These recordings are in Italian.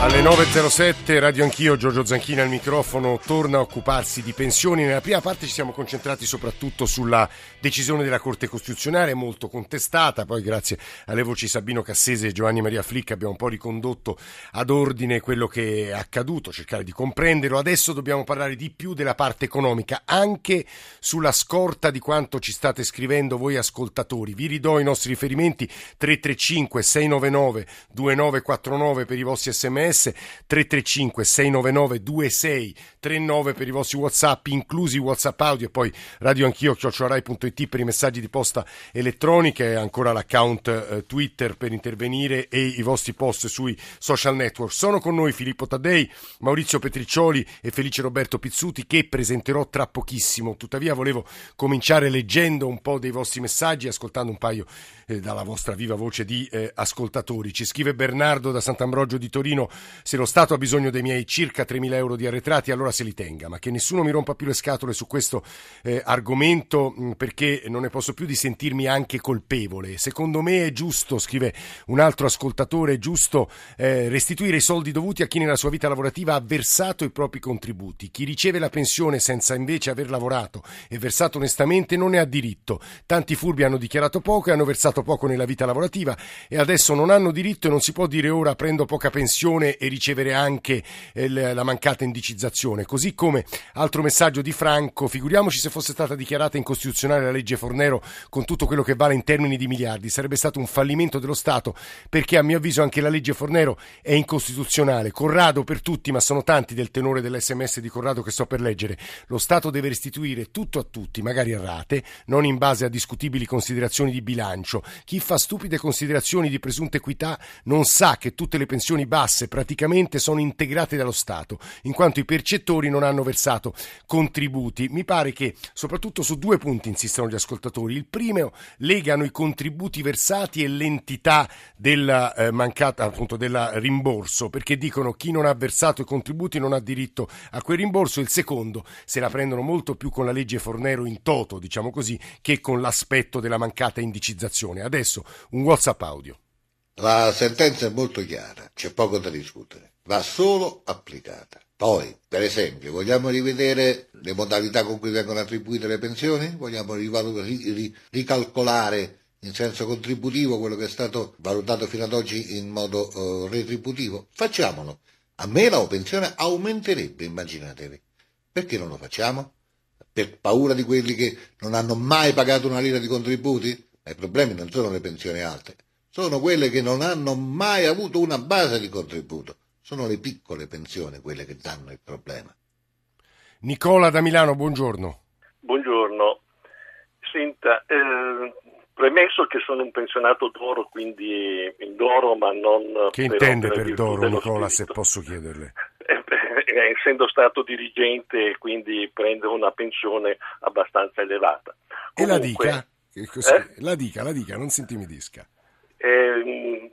Alle 9.07, Radio Anch'io, Giorgio Zanchini al microfono, torna a occuparsi di pensioni. Nella prima parte ci siamo concentrati soprattutto sulla decisione della Corte Costituzionale, molto contestata, poi grazie alle voci Sabino Cassese e Giovanni Maria Flicca abbiamo un po' ricondotto ad ordine quello che è accaduto, cercare di comprenderlo. Adesso dobbiamo parlare di più della parte economica, anche sulla scorta di quanto ci state scrivendo voi ascoltatori. Vi ridò i nostri riferimenti 335 699 2949 per i vostri sms sms 335 699 2639 per i vostri whatsapp inclusi whatsapp audio e poi radio anch'io chiocciorai.it per i messaggi di posta elettronica e ancora l'account eh, twitter per intervenire e i vostri post sui social network. Sono con noi Filippo Taddei Maurizio Petriccioli e Felice Roberto Pizzuti che presenterò tra pochissimo. Tuttavia volevo cominciare leggendo un po' dei vostri messaggi ascoltando un paio eh, dalla vostra viva voce di eh, ascoltatori. Ci scrive Bernardo da Sant'Ambrogio di Torino se lo Stato ha bisogno dei miei circa 3.000 euro di arretrati, allora se li tenga, ma che nessuno mi rompa più le scatole su questo eh, argomento mh, perché non ne posso più di sentirmi anche colpevole. Secondo me è giusto, scrive un altro ascoltatore, è giusto eh, restituire i soldi dovuti a chi nella sua vita lavorativa ha versato i propri contributi. Chi riceve la pensione senza invece aver lavorato e versato onestamente non ne ha diritto. Tanti furbi hanno dichiarato poco e hanno versato poco nella vita lavorativa e adesso non hanno diritto e non si può dire ora prendo poca pensione e ricevere anche eh, la mancata indicizzazione. Così come altro messaggio di Franco, figuriamoci se fosse stata dichiarata incostituzionale la legge Fornero con tutto quello che vale in termini di miliardi, sarebbe stato un fallimento dello Stato perché a mio avviso anche la legge Fornero è incostituzionale. Corrado per tutti, ma sono tanti del tenore dell'SMS di Corrado che sto per leggere. Lo Stato deve restituire tutto a tutti, magari a rate, non in base a discutibili considerazioni di bilancio. Chi fa stupide considerazioni di presunta equità non sa che tutte le pensioni basse praticamente sono integrate dallo Stato, in quanto i percettori non hanno versato contributi. Mi pare che soprattutto su due punti insistono gli ascoltatori. Il primo legano i contributi versati e l'entità della eh, mancata appunto del rimborso, perché dicono chi non ha versato i contributi non ha diritto a quel rimborso. Il secondo se la prendono molto più con la legge Fornero in toto, diciamo così, che con l'aspetto della mancata indicizzazione. Adesso un WhatsApp audio. La sentenza è molto chiara, c'è poco da discutere, va solo applicata. Poi, per esempio, vogliamo rivedere le modalità con cui vengono attribuite le pensioni? Vogliamo ricalcolare in senso contributivo quello che è stato valutato fino ad oggi in modo uh, retributivo? Facciamolo. A me la pensione aumenterebbe, immaginatevi. Perché non lo facciamo? Per paura di quelli che non hanno mai pagato una lira di contributi? Ma i problemi non sono le pensioni alte sono quelle che non hanno mai avuto una base di contributo. Sono le piccole pensioni quelle che danno il problema. Nicola da Milano, buongiorno. Buongiorno. Senta, eh, premesso che sono un pensionato d'oro, quindi in d'oro, ma non... Che intende per d'oro, Nicola, spirito. se posso chiederle? Eh, eh, essendo stato dirigente, quindi prendo una pensione abbastanza elevata. Comunque, e la dica? Eh? La dica, la dica, non si intimidisca eh,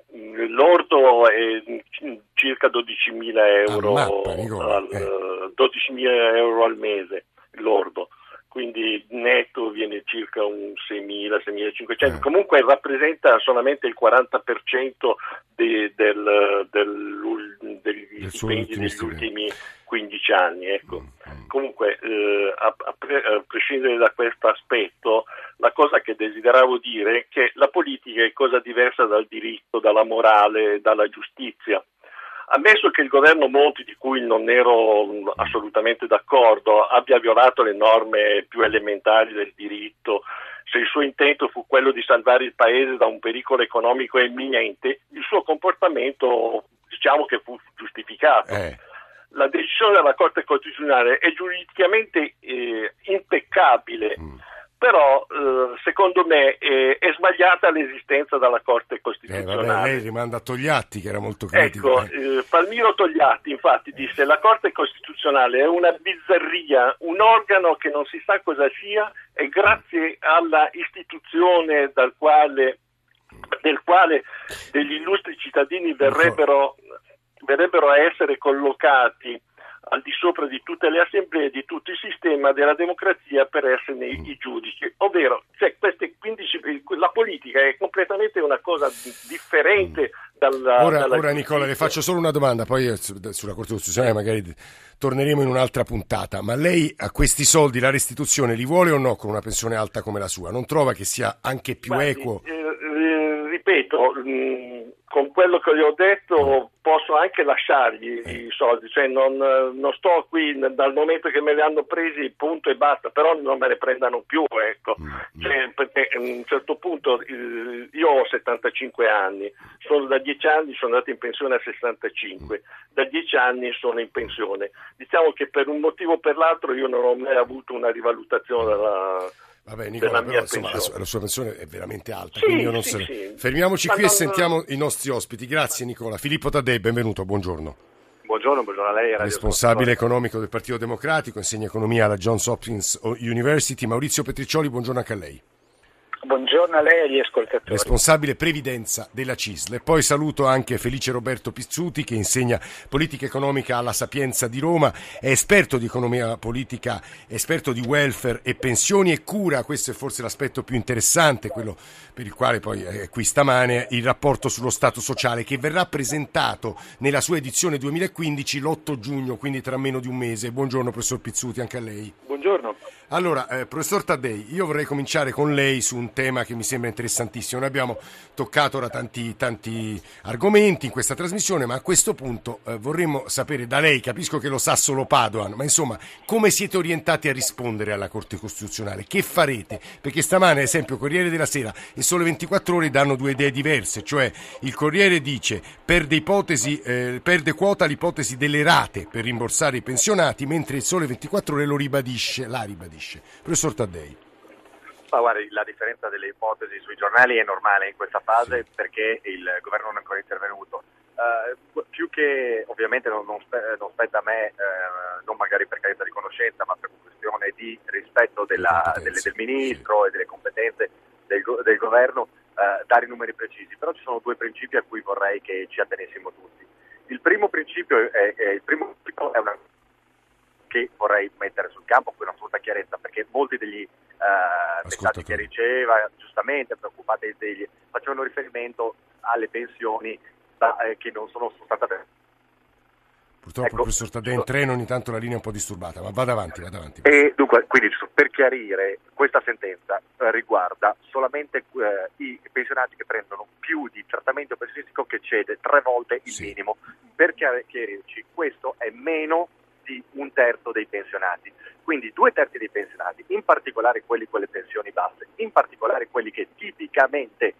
l'ordo è circa 12.000 euro, mappa, al, eh. 12.000 euro al mese, l'ordo quindi netto viene circa un 6.000, 6.500, eh. comunque rappresenta solamente il 40% de, del, del, degli stipendi degli ultimi 15 anni. Ecco. Mm, mm. Comunque, eh, a, a, pre, a, prescindere da questo aspetto, la cosa che desideravo dire è che la politica è cosa diversa dal diritto, dalla morale, dalla giustizia. Ammesso che il governo Monti, di cui non ero assolutamente d'accordo, abbia violato le norme più elementari del diritto, se il suo intento fu quello di salvare il paese da un pericolo economico imminente, il suo comportamento diciamo che fu giustificato. Eh. La decisione della Corte Costituzionale è giuridicamente eh, impeccabile. Mm però eh, secondo me è, è, sbagliata l'esistenza della Corte Costituzionale. Eh, vabbè, lei rimanda a Togliatti che era molto critico. Ecco, eh. Palmiro Togliatti infatti disse la Corte Costituzionale è una bizzarria, un organo che non si sa cosa sia e grazie alla istituzione dal quale, del quale degli illustri cittadini verrebbero, verrebbero a essere collocati al di sopra di tutte le assemblee, di tutto il sistema della democrazia per esserne mm. i giudici. Ovvero, cioè, queste 15, la politica è completamente una cosa differente dalla, ora, dalla ora Nicola, le faccio solo una domanda, poi eh, sulla Corte Costituzionale magari torneremo in un'altra puntata, ma lei a questi soldi la restituzione li vuole o no con una pensione alta come la sua? Non trova che sia anche più Guardi, equo? Eh, eh, ripeto, mh, mm, con quello che gli ho detto posso anche lasciargli Eh. i soldi, cioè non, non, sto qui dal momento che me li hanno presi, punto e basta, però non me ne prendano più, ecco. Mm, Cioè, perché a un certo punto io ho 75 anni, sono da 10 anni sono andato in pensione a 65, da 10 anni sono in pensione. Diciamo che per un motivo o per l'altro io non ho mai avuto una rivalutazione della Vabbè, Nicola, però insomma, la, sua, la, sua, pensione è veramente alta. Sì, quindi io non sì, so... sì. Fermiamoci Ma qui non... e sentiamo i nostri ospiti. Grazie, Nicola. Filippo Taddei, benvenuto, buongiorno. Buongiorno, buongiorno a lei. Responsabile economico del Partito Democratico, insegna economia alla Johns Hopkins University. Maurizio Petriccioli, buongiorno anche a lei. Buongiorno a lei e agli ascoltatori. Responsabile previdenza della CISL. E poi saluto anche Felice Roberto Pizzuti che insegna politica economica alla Sapienza di Roma, è esperto di economia politica, esperto di welfare e pensioni e cura, questo è forse l'aspetto più interessante, quello per il quale poi è qui stamane, il rapporto sullo Stato sociale che verrà presentato nella sua edizione 2015 l'8 giugno, quindi tra meno di un mese. Buongiorno professor Pizzuti, anche a lei. Buongiorno. Allora, eh, professor Taddei, io vorrei cominciare con lei su un tema che mi sembra interessantissimo. Noi abbiamo toccato ora tanti, tanti argomenti in questa trasmissione, ma a questo punto eh, vorremmo sapere da lei, capisco che lo sa solo Padoan, ma insomma, come siete orientati a rispondere alla Corte Costituzionale? Che farete? Perché stamane, ad esempio, Corriere della Sera e Sole 24 Ore danno due idee diverse, cioè il Corriere dice perde, ipotesi, eh, perde quota l'ipotesi delle rate per rimborsare i pensionati, mentre il Sole 24 Ore lo ribadisce, la ribadisce. Professor Taddei. Ma guardi, la differenza delle ipotesi sui giornali è normale in questa fase sì. perché il governo non è ancora intervenuto. Uh, più che ovviamente non, non, spe- non spetta a me, uh, non magari per carità di conoscenza, ma per questione di rispetto della, delle, del ministro sì. e delle competenze del, del governo, uh, dare i numeri precisi. Però ci sono due principi a cui vorrei che ci attenessimo tutti. Il primo principio è, è, il primo è una che vorrei mettere sul campo con assoluta chiarezza, perché molti degli uh, messaggi che riceva, giustamente preoccupati degli, facevano riferimento alle pensioni da, eh, che non sono sostanzialmente Purtroppo ecco, professor Taddei in treno ogni tanto la linea è un po' disturbata, ma vada avanti, vada avanti. E dunque, quindi per chiarire, questa sentenza eh, riguarda solamente eh, i pensionati che prendono più di trattamento pensionistico che cede tre volte il sì. minimo. Per chiarirci, questo è meno di un terzo dei pensionati. Quindi due terzi dei pensionati, in particolare quelli con le pensioni basse, in particolare quelli che tipicamente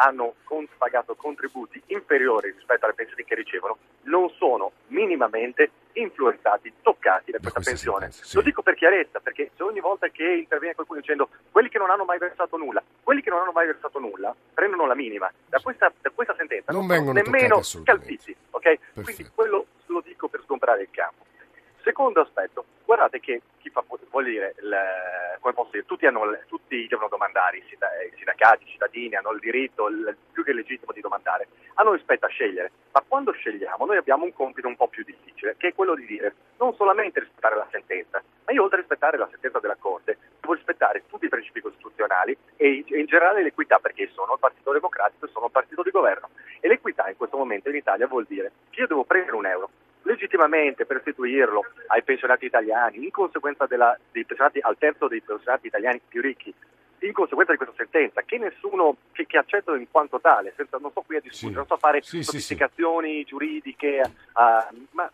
hanno pagato contributi inferiori rispetto alle pensioni che ricevono, non sono minimamente influenzati, toccati da questa, pensione. Sì. Lo dico per chiarezza, perché se ogni volta che interviene qualcuno dicendo quelli che non hanno mai versato nulla, quelli che non hanno mai versato nulla prendono la minima, da questa, da questa sentenza non, non vengono nemmeno scalpiti, ok? Quindi quello lo dico per sgombrare il campo. Secondo aspetto, guardate che chi fa, vuol dire, il, come posso dire, tutti, hanno, tutti devono domandare, i sindacati, i cittadini hanno il diritto, il più che legittimo di domandare, a noi spetta scegliere, ma quando scegliamo noi abbiamo un compito un po' più difficile, che è quello di dire non solamente rispettare la sentenza, ma io oltre a rispettare la sentenza della Corte, devo rispettare tutti i principi costituzionali e in generale l'equità, perché sono il Partito Democratico e sono il partito di governo. E l'equità in questo momento in Italia vuol dire che io devo prendere un euro, legittimamente per restituirlo ai pensionati italiani, in conseguenza della, dei pensionati, al terzo dei pensionati italiani più ricchi, in conseguenza di questa sentenza, che nessuno che, che accetta in quanto tale, senza, non sto qui a discutere, sì. non so fare sì, sofisticazioni sì, giuridiche, uh, ma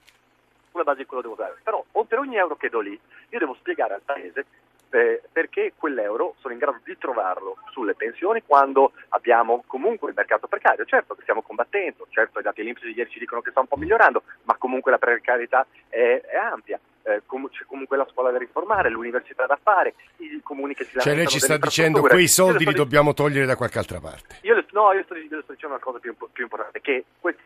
sulla base di quello devo dare. Però per ogni euro che do lì, io devo spiegare al Paese eh, perché quell'euro sono in grado di trovarlo sulle pensioni quando abbiamo comunque il mercato precario. Certo che stiamo combattendo, certo i dati dell'Inps di ieri ci dicono che sta un po' migliorando, ma comunque la precarietà è, è ampia. Eh, com- c'è comunque la scuola da riformare, l'università da fare, i comuni che si lamentano Cioè lei ci sta dicendo quei soldi li sto... dobbiamo togliere da qualche altra parte. Io le, no, io sto, io sto dicendo una cosa più, più importante, che queste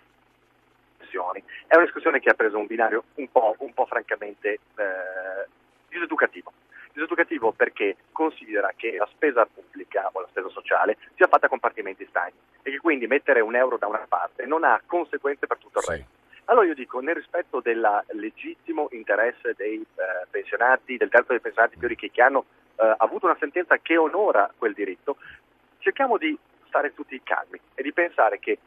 discussioni è una discussione che ha preso un binario un po', un po francamente eh, diseducativo diseducativo perché considera che la spesa pubblica o la spesa sociale sia fatta a compartimenti stagni e che quindi mettere un euro da una parte non ha conseguenze per tutto il Sì. resto. Allora io dico, nel rispetto del legittimo interesse dei eh, pensionati, del terzo dei pensionati più ricchi che hanno eh, avuto una sentenza che onora quel diritto, cerchiamo di stare tutti calmi e di pensare che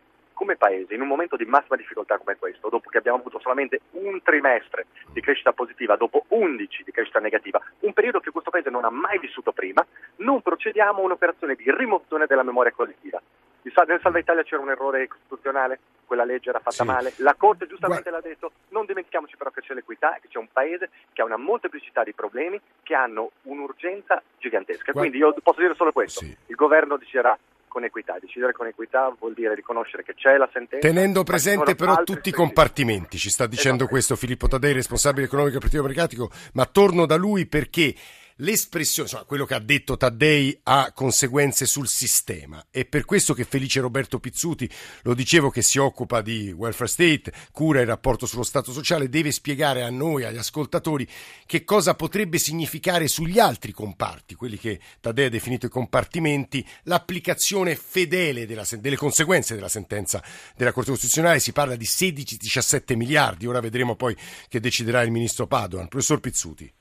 come paese, in un momento di massima difficoltà come questo, dopo che abbiamo avuto solamente un trimestre di crescita positiva, dopo 11 di crescita negativa, un periodo che questo paese non ha mai vissuto prima, non procediamo a un'operazione di rimozione della memoria collettiva. Nel Salva Italia c'era un errore costituzionale, quella legge era fatta sì. male, la Corte giustamente Guarda... l'ha detto, non dimentichiamoci però che c'è l'equità e che c'è un paese che ha una molteplicità di problemi che hanno un'urgenza gigantesca. Guarda... Quindi io posso dire solo questo, sì. il governo deciderà con equità. Decidere con equità vuol dire riconoscere che c'è la sentenza. Tenendo presente però tutti i compartimenti, ci sta dicendo esatto. questo Filippo Tadei, responsabile economico del Partito Democratico, ma torno da lui perché l'espressione, insomma, quello che ha detto Taddei ha conseguenze sul sistema. È per questo che Felice Roberto Pizzuti, lo dicevo che si occupa di welfare state, cura il rapporto sullo Stato sociale, deve spiegare a noi, agli ascoltatori, che cosa potrebbe significare sugli altri comparti, quelli che Taddei ha definito i compartimenti, l'applicazione fedele della, delle conseguenze della sentenza della Corte Costituzionale. Si parla di 16-17 miliardi, ora vedremo poi che deciderà il ministro Padoan. Professor Pizzuti.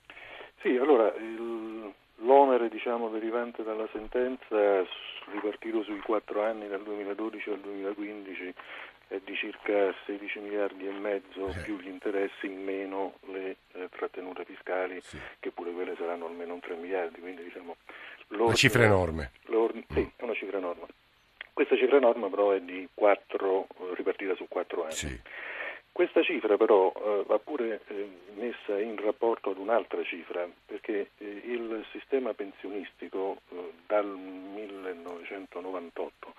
Sì, allora l'onere diciamo, derivante dalla sentenza ripartito sui quattro anni dal 2012 al 2015 è di circa 16 miliardi e mezzo eh. più gli interessi in meno le eh, trattenute fiscali sì. che pure quelle saranno almeno 3 miliardi quindi diciamo una cifra enorme sì, è una cifra enorme questa cifra enorme però è di 4 ripartita su 4 anni sì. Questa cifra però eh, va pure eh, messa in rapporto ad un'altra cifra, perché eh, il sistema pensionistico eh, dal 1998,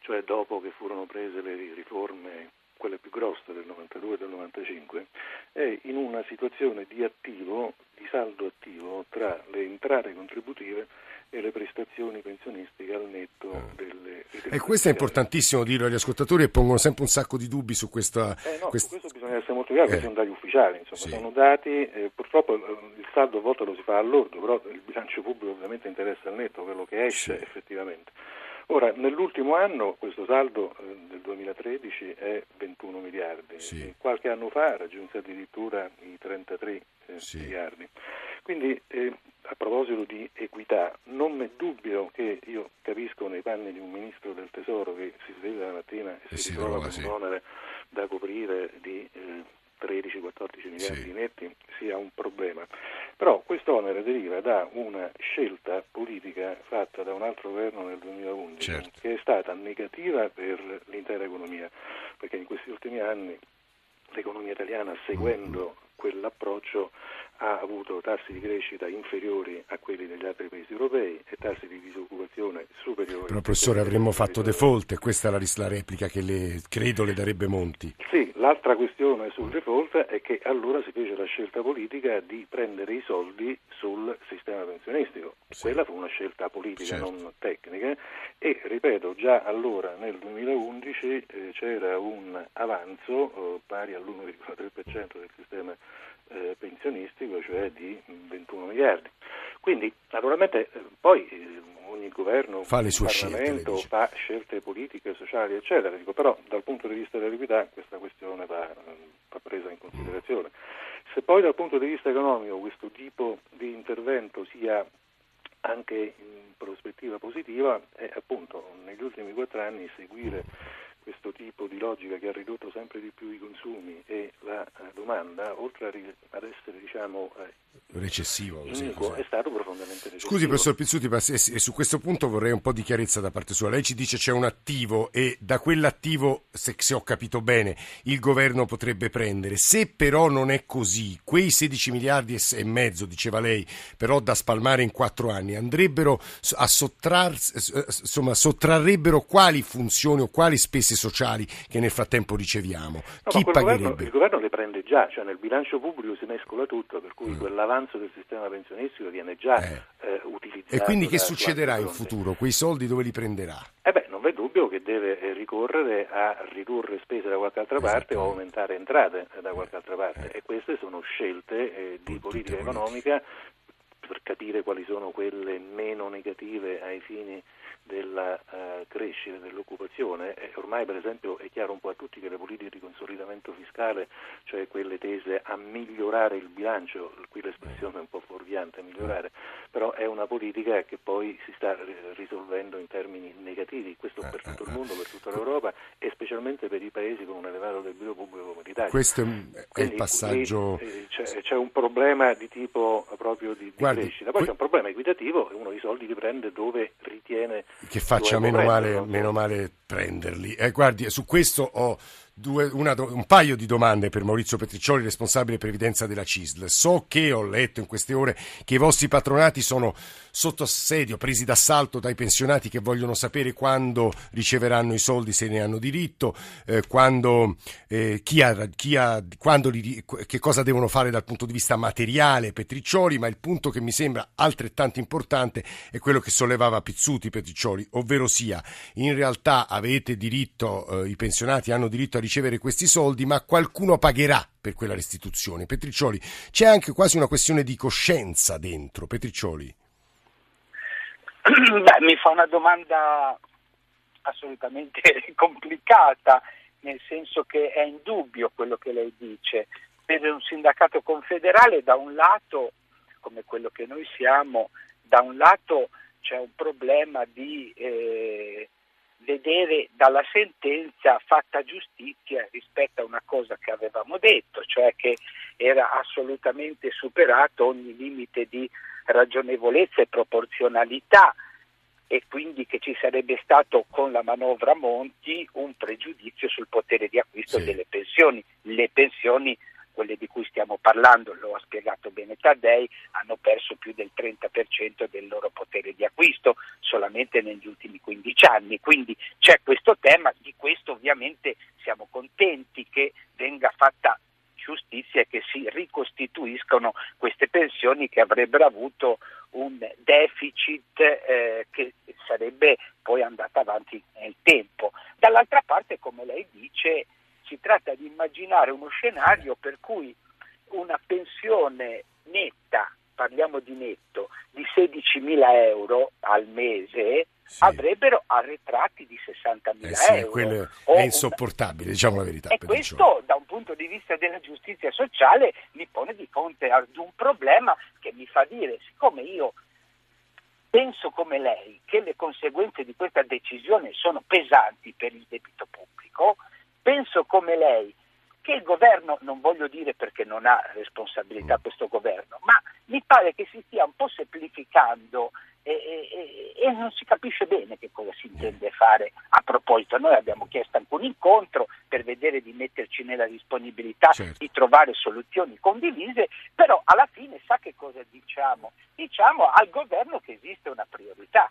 cioè dopo che furono prese le riforme, quelle più grosse del 92 e del 95, è in una situazione di attivo, saldo attivo tra le entrate contributive e le prestazioni pensionistiche al netto ah. delle... E questo è importantissimo dirlo agli ascoltatori e pongono sempre un sacco di dubbi su questa... Eh no, quest... su questo bisogna essere molto chiari, eh. sono dati ufficiali, insomma, sì. sono dati, eh, purtroppo il saldo a volte lo si fa all'ordo, però il bilancio pubblico ovviamente interessa al netto, quello che esce sì. effettivamente. Ora, nell'ultimo anno questo saldo eh, del 2013 è 21 miliardi, sì. qualche anno fa raggiunse addirittura i 33 eh, sì. miliardi. Quindi eh, a proposito di equità, non è dubbio che io capisco nei panni di un ministro del tesoro che si sveglia la mattina e, e si, si trova con un onere da coprire di eh, 13-14 miliardi sì. netti sia un problema. Però questo onere deriva da una scelta politica fatta da un altro governo nel 2011 certo. che è stata negativa per l'intera economia, perché in questi ultimi anni l'economia italiana seguendo mm-hmm. Quell'approccio ha avuto tassi di crescita inferiori a quelli degli altri paesi europei e tassi di disoccupazione superiori. Però professore avremmo fatto default e questa è la, la replica che le, credo le darebbe Monti. Sì, l'altra questione sul default è che allora si fece la scelta politica di prendere i soldi sul sistema pensionistico. Sì. Quella fu una scelta politica, certo. non tecnica e ripeto, già allora nel 2011 eh, c'era un avanzo eh, pari all'1,3% del sistema eh, pensionistico, cioè di 21 miliardi. Quindi naturalmente eh, poi eh, ogni governo, fa le sue Parlamento scelte, fa scelte politiche, sociali, eccetera. Dico, però dal punto di vista dell'equità questa questione va, va presa in considerazione. Se poi dal punto di vista economico questo tipo di intervento sia anche in prospettiva positiva è appunto negli ultimi quattro anni seguire questo tipo di logica che ha ridotto sempre di più i consumi e la eh, domanda, oltre ad essere diciamo, eh, recessivo, iniquo, è stato profondamente recessivo. Scusi professor Pizzuti, ma se, su questo punto vorrei un po' di chiarezza da parte sua. Lei ci dice c'è un attivo e da quell'attivo, se, se ho capito bene, il governo potrebbe prendere. Se però non è così, quei 16 miliardi e mezzo, diceva lei, però da spalmare in quattro anni, andrebbero a sottrarsi, insomma, sottrarrebbero quali funzioni o quali spese sociali che nel frattempo riceviamo? No, Chi pagherebbe? Governo, il governo le prende già, cioè nel bilancio pubblico si mescola tutto, per cui mm. quell'avanzo l'avanzo del sistema pensionistico viene già eh. Eh, utilizzato. E quindi che succederà in futuro? Quei soldi dove li prenderà? Eh beh, non v'è dubbio che deve eh, ricorrere a ridurre spese da qualche altra parte o aumentare entrate da qualche altra parte eh. e queste sono scelte eh, di politica economica per capire quali sono quelle meno negative ai fini della uh, crescita dell'occupazione e ormai per esempio è chiaro un po' a tutti che le politiche di consolidamento fiscale, cioè quelle tese a migliorare il bilancio, qui l'espressione è un po' fuorviante, migliorare, però è una politica che poi si sta risolvendo in termini negativi, questo per tutto il mondo, per tutta l'Europa e specialmente per i paesi con un elevato debito pubblico come l'Italia. Questo è, Quindi, il passaggio... Qui, c'è, c'è, un problema di tipo proprio di, di Guardi, crescita, poi que... c'è un problema equitativo e uno i soldi li prende dove ritiene che faccia meno male, meno male, prenderli. Eh, guardi, su questo ho due, una, un paio di domande per Maurizio Petriccioli, responsabile previdenza della CISL. So che ho letto in queste ore che i vostri patronati sono sotto assedio, presi d'assalto dai pensionati che vogliono sapere quando riceveranno i soldi, se ne hanno diritto, eh, quando, eh, chi ha, chi ha, li, che cosa devono fare dal punto di vista materiale Petriccioli, ma il punto che mi sembra altrettanto importante è quello che sollevava Pizzuti Petriccioli, ovvero sia in realtà avete diritto, eh, i pensionati hanno diritto a ricevere questi soldi, ma qualcuno pagherà per quella restituzione. Petriccioli, c'è anche quasi una questione di coscienza dentro. Petriccioli. Beh, mi fa una domanda assolutamente complicata, nel senso che è indubbio quello che lei dice. Per un sindacato confederale, da un lato, come quello che noi siamo, da un lato c'è un problema di eh, vedere dalla sentenza fatta giustizia rispetto a una cosa che avevamo detto, cioè che era assolutamente superato ogni limite di ragionevolezza e proporzionalità e quindi che ci sarebbe stato con la manovra Monti un pregiudizio sul potere di acquisto sì. delle pensioni. Le pensioni quelle di cui stiamo parlando, lo ha spiegato bene Taddei, hanno perso più del 30% del loro potere di acquisto solamente negli ultimi 15 anni. Quindi c'è questo tema, di questo ovviamente siamo contenti che venga fatta giustizia e che si ricostituiscano queste pensioni che avrebbero avuto un deficit eh, che sarebbe poi andato avanti nel tempo. Dall'altra parte, come lei dice, si tratta di immaginare uno scenario per cui una pensione netta, parliamo di netto, di 16.000 euro al mese sì. avrebbero arretrati di 60.000 eh sì, euro. È insopportabile, una... diciamo la verità. E questo da un punto di vista della giustizia sociale mi pone di fronte ad un problema che mi fa dire, siccome io penso come lei che le conseguenze di questa decisione sono pesanti per il debito pubblico, penso come lei che il governo, non voglio dire perché non ha responsabilità mm. questo governo, ma mi pare che si stia un po' semplificando e, e, e, non si capisce bene che cosa si intende fare a proposito. Noi abbiamo chiesto anche un incontro per vedere di metterci nella disponibilità certo. di trovare soluzioni condivise, però alla fine sa che cosa diciamo? Diciamo al governo che esiste una priorità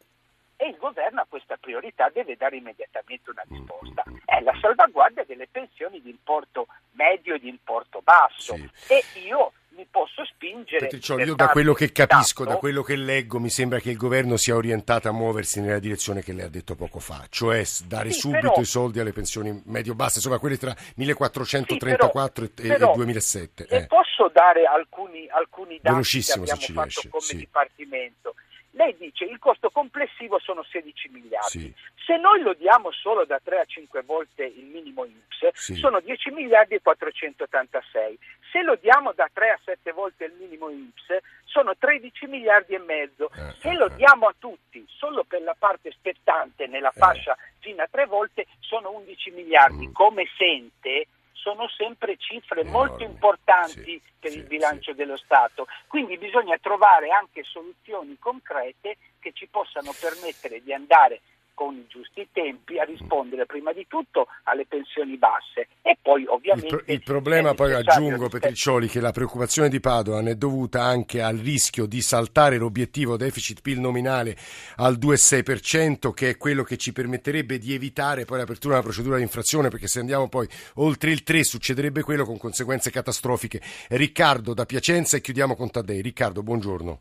e il governo a questa priorità deve dare immediatamente una risposta. È la salvaguardia delle pensioni di importo medio e di importo basso sì. e io mi posso spingere. Petriccioli, io da quello che capisco, da quello che leggo, mi sembra che il governo sia orientato a muoversi nella direzione che lei ha detto poco fa, cioè dare sì, subito però, i soldi alle pensioni medio-basse, insomma quelle tra 1434 sì, però, e, però, 2007. Eh. posso dare alcuni, alcuni dati Velocissimo, che abbiamo fatto riesce, come sì. Dipartimento? Lei dice il costo complessivo sono 16 miliardi. Sì. Se noi lo diamo solo da 3 a 5 volte il minimo INPS, sì. sono 10 miliardi e 486. Se lo diamo da 3 a 7 volte il minimo INPS, sono 13 miliardi e mezzo. Eh, Se eh, lo eh. diamo a tutti solo per la parte spettante nella eh. fascia fino a 3 volte, sono 11 miliardi. Mm. Come sente? Sono sempre cifre Enormi. molto importanti sì, per sì, il bilancio sì. dello Stato. Quindi bisogna trovare anche soluzioni concrete che ci possano permettere di andare con i giusti tempi a rispondere prima di tutto alle pensioni basse e poi ovviamente... Il, pro- il problema poi aggiungo Petriccioli che la preoccupazione di Padoan è dovuta anche al rischio di saltare l'obiettivo deficit PIL nominale al 2,6% che è quello che ci permetterebbe di evitare poi l'apertura della procedura di infrazione perché se andiamo poi oltre il 3 succederebbe quello con conseguenze catastrofiche. Riccardo da Piacenza e chiudiamo con Taddei. Riccardo, buongiorno.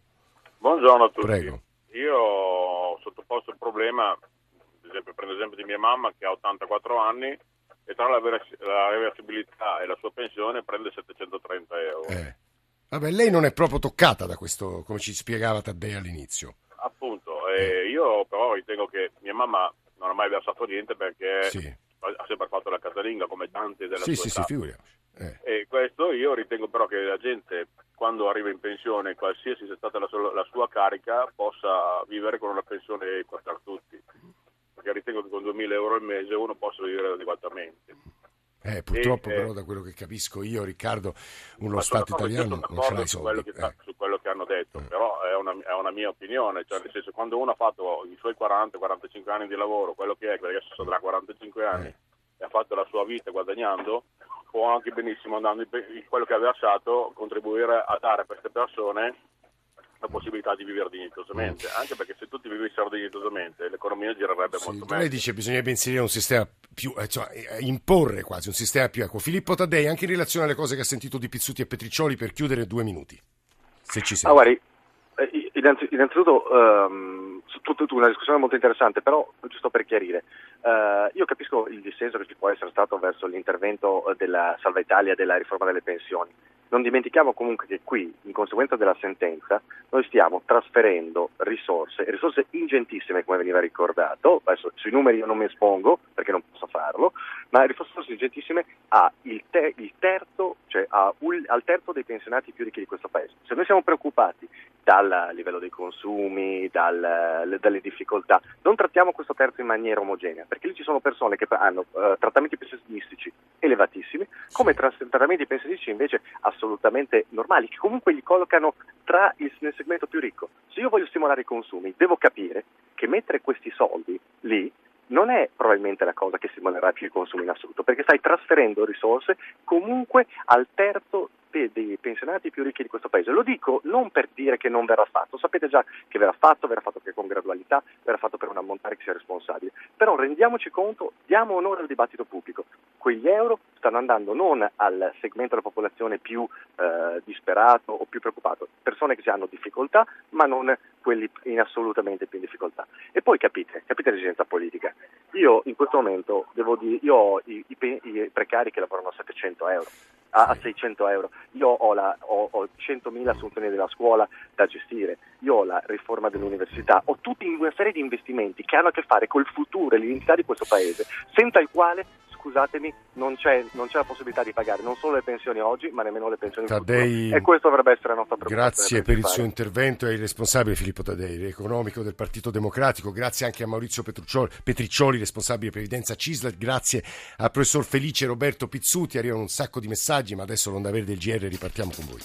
Buongiorno a tutti. Prego. Io ho sottoposto il problema esempio, prendo l'esempio di mia mamma che ha 84 anni e tra la, reversibilità e la sua pensione prende 730 euro. Eh. Vabbè, lei non è proprio toccata da questo, come ci spiegava Taddei all'inizio. Appunto, e io però ritengo che mia mamma non ha mai versato niente perché sì. ha sempre fatto la casalinga come tante della sì, sua sì, età. Sì, figuriamoci. Eh. E questo io ritengo però che la gente quando arriva in pensione, qualsiasi sia stata la sua, la sua carica, possa vivere con una pensione equa per tutti. Perché ritengo che con 2.000 euro al mese uno possa vivere adeguatamente. Eh, purtroppo e, però eh, da quello che capisco io, Riccardo, uno Stato italiano non ce l'ha soldi. Quello che, eh. Su quello che hanno detto, eh. però è una, è una, mia opinione, cioè nel senso quando uno ha fatto i suoi 40-45 anni di lavoro, quello che è, perché adesso sarà 45 anni, e ha fatto la sua vita guadagnando, può anche benissimo andando in quello che ha versato contribuire a dare a queste persone la possibilità di vivere dignitosamente, mm. anche perché se tutti vivessero dignitosamente l'economia girerebbe sì, molto meglio. Lei dice che bisognerebbe inserire un sistema più, eh, cioè, eh, imporre quasi un sistema più equo. Filippo Taddei, anche in relazione alle cose che ha sentito di Pizzuti e Petriccioli, per chiudere due minuti, se ci sei. Ah, guardi, eh, innanzitutto um, tutta una discussione molto interessante, però giusto per chiarire, uh, io capisco il dissenso che ci può essere stato verso l'intervento della Salva Italia della riforma delle pensioni. Non dimentichiamo comunque che qui, in conseguenza della sentenza, noi stiamo trasferendo risorse, risorse ingentissime come veniva ricordato, adesso sui numeri io non mi espongo perché non posso farlo, ma risorse ingentissime a il, te, il terzo, cioè a, al terzo dei pensionati più ricchi di questo paese. Se noi siamo preoccupati dal livello dei consumi, dal, dalle difficoltà, non trattiamo questo terzo in maniera omogenea, perché lì ci sono persone che hanno uh, trattamenti pensionistici elevatissimi, come trattamenti pensionistici invece assolutamente assolutamente normali, che comunque li collocano tra il, nel segmento più ricco. Se io voglio stimolare i consumi, devo capire che mettere questi soldi lì non è probabilmente la cosa che stimolerà più i consumi in assoluto, perché stai trasferendo risorse comunque al terzo dei pensionati più ricchi di questo paese. Lo dico non per dire che non verrà fatto, sapete già che verrà fatto, verrà fatto con gradualità, verrà fatto per un ammontare che sia responsabile, però rendiamoci conto, diamo onore al dibattito pubblico. Quegli euro stanno andando non al segmento della popolazione più eh, disperato o più preoccupato, persone che hanno difficoltà, ma non quelli in assolutamente più in difficoltà. E poi capite, capite l'esigenza politica. Io in questo momento devo dire, io ho i, i, i precari che lavorano a 700 euro a, 600 euro. Io ho, la, ho, ho 100.000 assunzioni della scuola da gestire, io ho la riforma dell'università, ho tutta una serie di investimenti che hanno a che fare col futuro e l'identità di questo paese, senza il quale scusatemi, non c'è, non c'è, la possibilità di pagare non solo le pensioni oggi, ma nemmeno le pensioni Taddei. E questo dovrebbe essere la nostra preoccupazione. Grazie per il suo intervento, è il responsabile Filippo Taddei, economico del Partito Democratico. Grazie anche a Maurizio Petriccioli, responsabile previdenza CISLET. Grazie al professor Felice Roberto Pizzuti. Arrivano un sacco di messaggi, ma adesso l'onda verde del GR ripartiamo con voi.